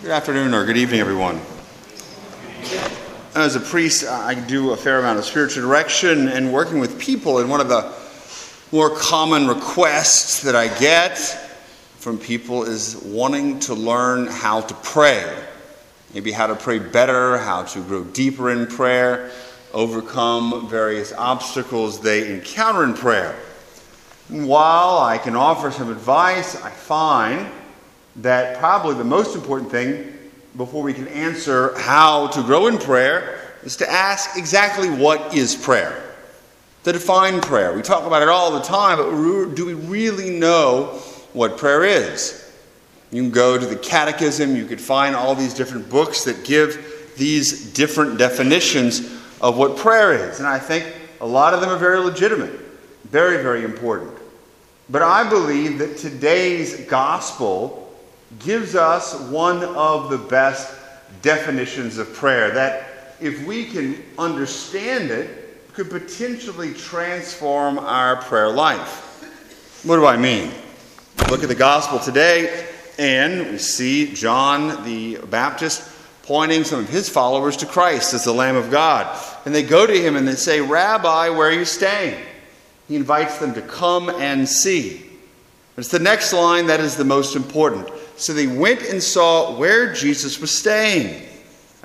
Good afternoon or good evening, everyone. As a priest, I do a fair amount of spiritual direction and working with people. And one of the more common requests that I get from people is wanting to learn how to pray. Maybe how to pray better, how to grow deeper in prayer, overcome various obstacles they encounter in prayer. And while I can offer some advice, I find that probably the most important thing before we can answer how to grow in prayer is to ask exactly what is prayer. To define prayer. We talk about it all the time, but do we really know what prayer is? You can go to the catechism, you could find all these different books that give these different definitions of what prayer is. And I think a lot of them are very legitimate, very, very important. But I believe that today's gospel gives us one of the best definitions of prayer that, if we can understand it, could potentially transform our prayer life. What do I mean? Look at the gospel today, and we see John the Baptist pointing some of his followers to Christ as the Lamb of God. And they go to him and they say, Rabbi, where are you staying? He invites them to come and see. It's the next line that is the most important. So they went and saw where Jesus was staying,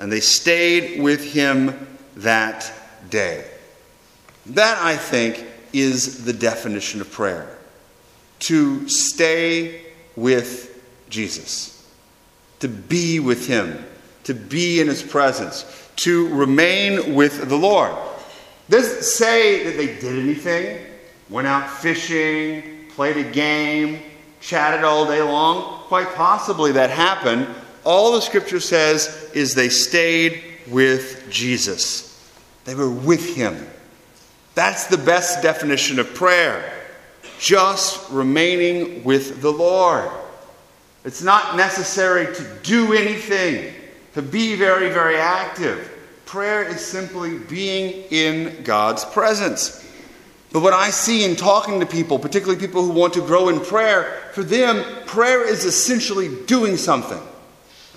and they stayed with him that day. That, I think, is the definition of prayer to stay with Jesus, to be with him, to be in his presence, to remain with the Lord. Does say that they did anything? Went out fishing, played a game, chatted all day long? Quite possibly that happened. All the scripture says is they stayed with Jesus, they were with him. That's the best definition of prayer. Just remaining with the Lord. It's not necessary to do anything, to be very, very active. Prayer is simply being in God's presence. But what I see in talking to people, particularly people who want to grow in prayer, for them, prayer is essentially doing something.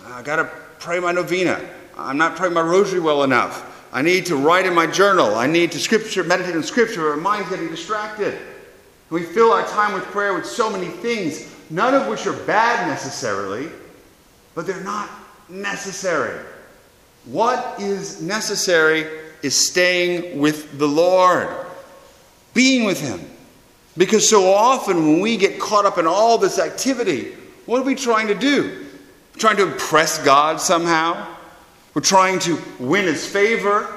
I got to pray my novena. I'm not praying my rosary well enough. I need to write in my journal. I need to scripture, meditate in scripture. Our mind's getting distracted. We fill our time with prayer with so many things, none of which are bad necessarily, but they're not necessary. What is necessary is staying with the Lord being with Him. Because so often when we get caught up in all this activity, what are we trying to do? We're trying to impress God somehow. We're trying to win His favor,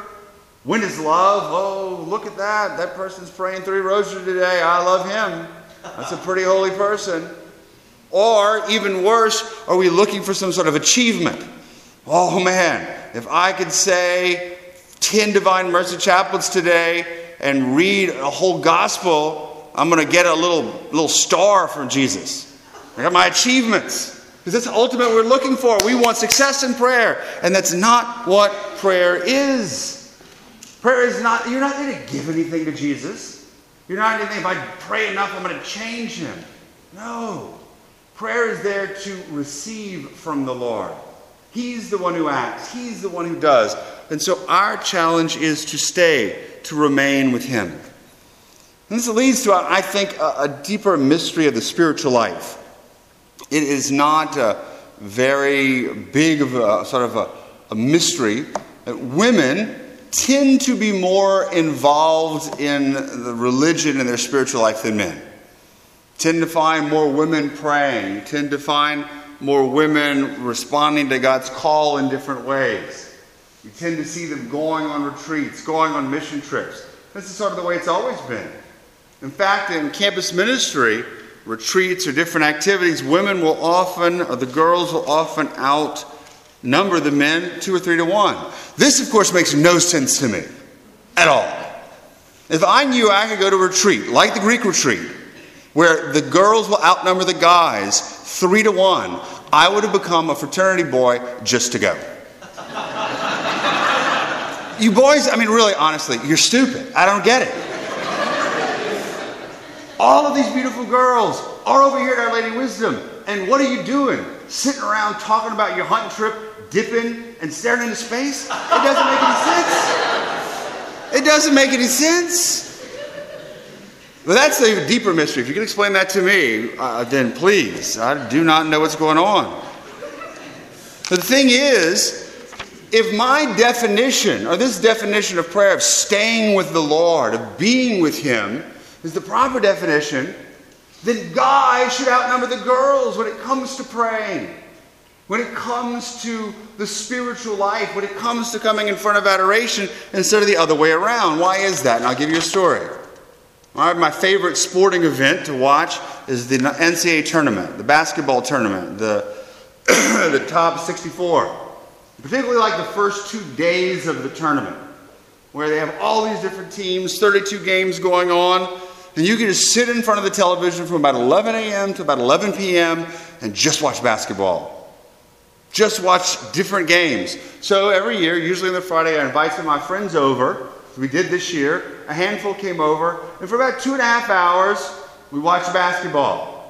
win His love. Oh, look at that. That person's praying three rosary today. I love him. That's a pretty holy person. Or, even worse, are we looking for some sort of achievement? Oh man, if I could say 10 Divine Mercy chaplets today, and read a whole gospel, I'm going to get a little, little star from Jesus. I got my achievements. Because that's ultimately what we're looking for. We want success in prayer. And that's not what prayer is. Prayer is not, you're not going to give anything to Jesus. You're not anything, if I pray enough, I'm going to change him. No. Prayer is there to receive from the Lord. He's the one who acts, He's the one who does. And so our challenge is to stay to remain with Him. And this leads to, I think, a, a deeper mystery of the spiritual life. It is not a very big of a sort of a, a mystery. Women tend to be more involved in the religion and their spiritual life than men. Tend to find more women praying. Tend to find more women responding to God's call in different ways. You tend to see them going on retreats, going on mission trips. This is sort of the way it's always been. In fact, in campus ministry, retreats or different activities, women will often, or the girls will often outnumber the men two or three to one. This, of course, makes no sense to me at all. If I knew I could go to a retreat, like the Greek retreat, where the girls will outnumber the guys three to one, I would have become a fraternity boy just to go. You boys, I mean, really, honestly, you're stupid. I don't get it. All of these beautiful girls are over here at Our Lady Wisdom. And what are you doing? sitting around talking about your hunting trip, dipping, and staring into space? It doesn't make any sense. It doesn't make any sense. But that's a deeper mystery. If you can explain that to me, uh, then please. I do not know what's going on. But the thing is, if my definition, or this definition of prayer of staying with the Lord, of being with Him, is the proper definition, then guys should outnumber the girls when it comes to praying, when it comes to the spiritual life, when it comes to coming in front of adoration instead of the other way around. Why is that? And I'll give you a story. My favorite sporting event to watch is the NCAA tournament, the basketball tournament, the, the top 64. Particularly like the first two days of the tournament, where they have all these different teams, 32 games going on, and you can just sit in front of the television from about 11 a.m. to about 11 p.m. and just watch basketball. Just watch different games. So every year, usually on the Friday, I invite some of my friends over. We did this year. A handful came over, and for about two and a half hours, we watched basketball.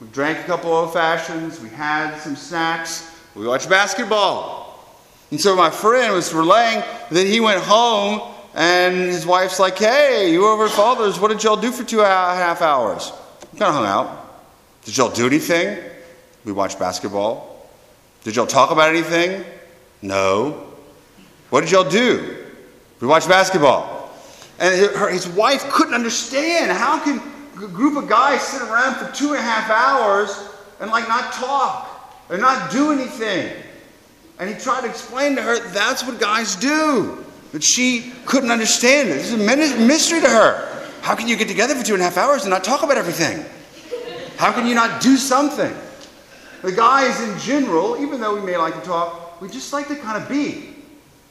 We drank a couple old fashions, we had some snacks, we watched basketball. And so my friend was relaying that he went home and his wife's like, hey, you over at Father's. What did y'all do for two and a half hours? We kind of hung out. Did y'all do anything? We watched basketball. Did y'all talk about anything? No. What did y'all do? We watched basketball. And his wife couldn't understand how can a group of guys sit around for two and a half hours and like not talk and not do anything. And he tried to explain to her that's what guys do. But she couldn't understand it. This is a mystery to her. How can you get together for two and a half hours and not talk about everything? How can you not do something? The guys in general, even though we may like to talk, we just like to kind of be.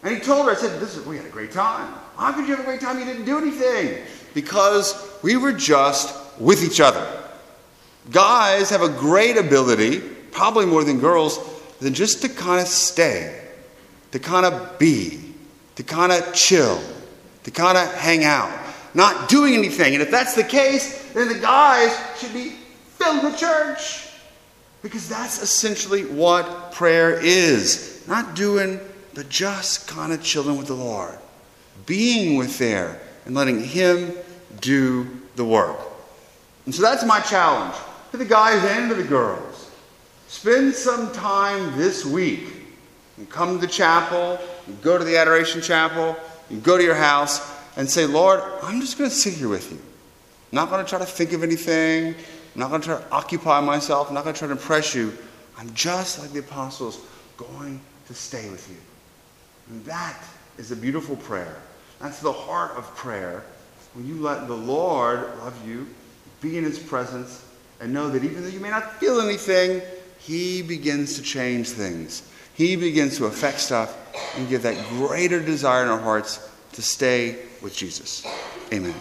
And he told her, I said, this is, we had a great time. How could you have a great time? You didn't do anything. Because we were just with each other. Guys have a great ability, probably more than girls, than just to kind of stay, to kind of be, to kind of chill, to kind of hang out, not doing anything. And if that's the case, then the guys should be filling the church. Because that's essentially what prayer is. Not doing, but just kind of chilling with the Lord. Being with there and letting Him do the work. And so that's my challenge to the guys and to the girls. Spend some time this week and come to the chapel, go to the adoration chapel, you go to your house and say, Lord, I'm just going to sit here with you. I'm not going to try to think of anything. I'm not going to try to occupy myself. I'm not going to try to impress you. I'm just like the apostles, going to stay with you. And that is a beautiful prayer. That's the heart of prayer. When you let the Lord love you, be in his presence, and know that even though you may not feel anything, he begins to change things. He begins to affect stuff and give that greater desire in our hearts to stay with Jesus. Amen.